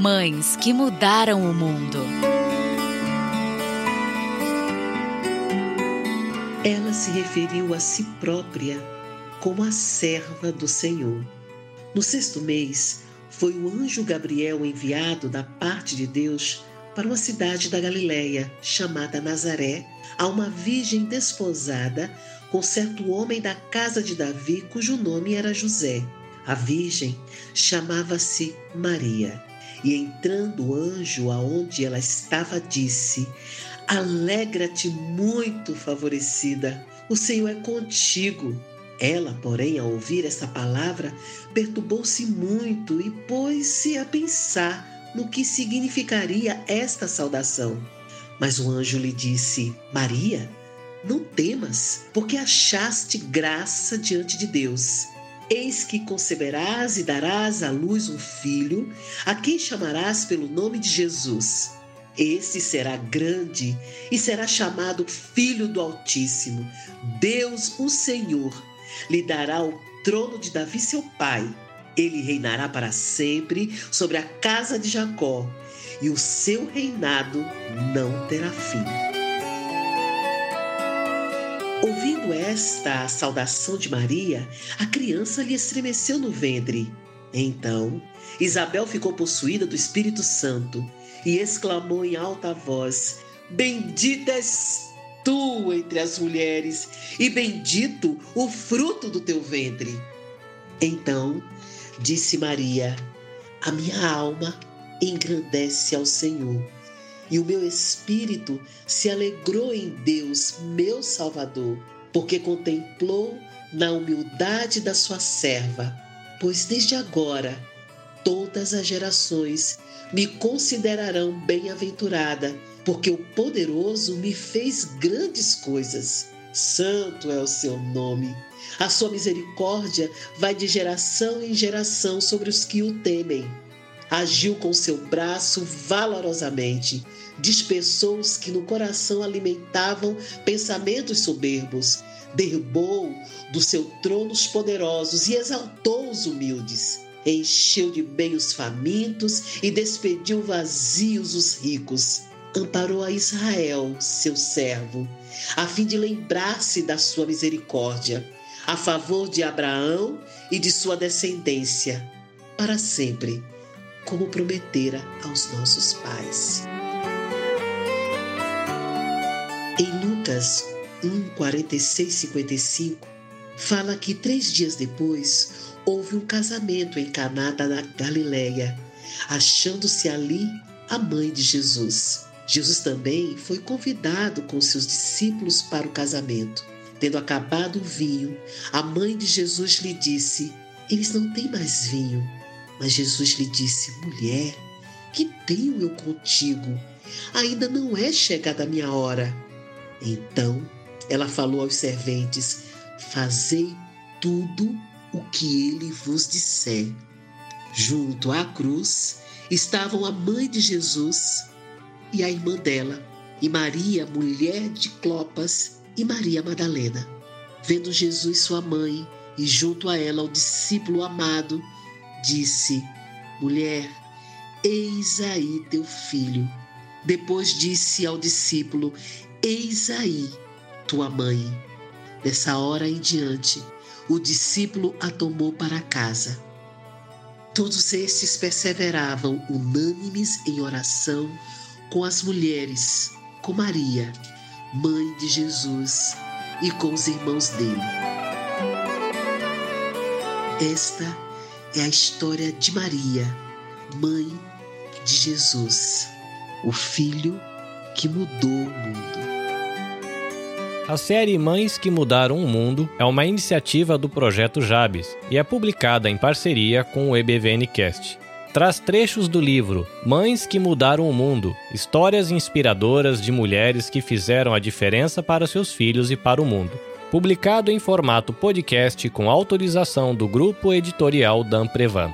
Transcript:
Mães que mudaram o mundo. Ela se referiu a si própria como a serva do Senhor. No sexto mês, foi o anjo Gabriel enviado da parte de Deus para uma cidade da Galiléia chamada Nazaré, a uma virgem desposada com certo homem da casa de Davi, cujo nome era José. A virgem chamava-se Maria. E entrando o anjo aonde ela estava, disse: Alegra-te muito, favorecida, o Senhor é contigo. Ela, porém, ao ouvir essa palavra, perturbou-se muito e pôs-se a pensar no que significaria esta saudação. Mas o anjo lhe disse: Maria, não temas, porque achaste graça diante de Deus. Eis que conceberás e darás à luz um filho, a quem chamarás pelo nome de Jesus. Este será grande e será chamado Filho do Altíssimo. Deus, o Senhor, lhe dará o trono de Davi, seu pai. Ele reinará para sempre sobre a casa de Jacó, e o seu reinado não terá fim. Ouvindo esta saudação de Maria, a criança lhe estremeceu no ventre. Então, Isabel ficou possuída do Espírito Santo e exclamou em alta voz: Bendita és tu entre as mulheres, e bendito o fruto do teu ventre. Então disse Maria: A minha alma engrandece ao Senhor, e o meu espírito se alegrou em Deus, meu Salvador, porque contemplou na humildade da sua serva, pois desde agora todas as gerações me considerarão bem-aventurada, porque o poderoso me fez grandes coisas. Santo é o seu nome. A sua misericórdia vai de geração em geração sobre os que o temem. Agiu com seu braço valorosamente, dispersou os que no coração alimentavam pensamentos soberbos, derrubou do seu trono os poderosos e exaltou os humildes. Encheu de bem os famintos e despediu vazios os ricos. Amparou a Israel, seu servo, a fim de lembrar-se da sua misericórdia, a favor de Abraão e de sua descendência, para sempre, como prometera aos nossos pais. Em Lucas 1, 46, 55, fala que três dias depois houve um casamento em Caná da Galileia, achando-se ali a mãe de Jesus. Jesus também foi convidado com seus discípulos para o casamento. Tendo acabado o vinho, a mãe de Jesus lhe disse: Eles não têm mais vinho. Mas Jesus lhe disse: Mulher, que tenho eu contigo? Ainda não é chegada a minha hora. Então ela falou aos serventes: Fazei tudo o que ele vos disser. Junto à cruz estavam a mãe de Jesus e a irmã dela, e Maria, mulher de Clopas, e Maria Madalena. Vendo Jesus sua mãe e junto a ela o discípulo amado, disse: Mulher, eis aí teu filho. Depois disse ao discípulo: Eis aí tua mãe. Dessa hora em diante, o discípulo a tomou para casa. Todos estes perseveravam unânimes em oração com as mulheres, com Maria, mãe de Jesus, e com os irmãos dele. Esta é a história de Maria, mãe de Jesus, o filho que mudou o mundo. A série Mães que Mudaram o Mundo é uma iniciativa do projeto Jabes e é publicada em parceria com o EBVNcast. Traz trechos do livro Mães que Mudaram o Mundo histórias inspiradoras de mulheres que fizeram a diferença para seus filhos e para o mundo. Publicado em formato podcast com autorização do grupo editorial Dan Prevan.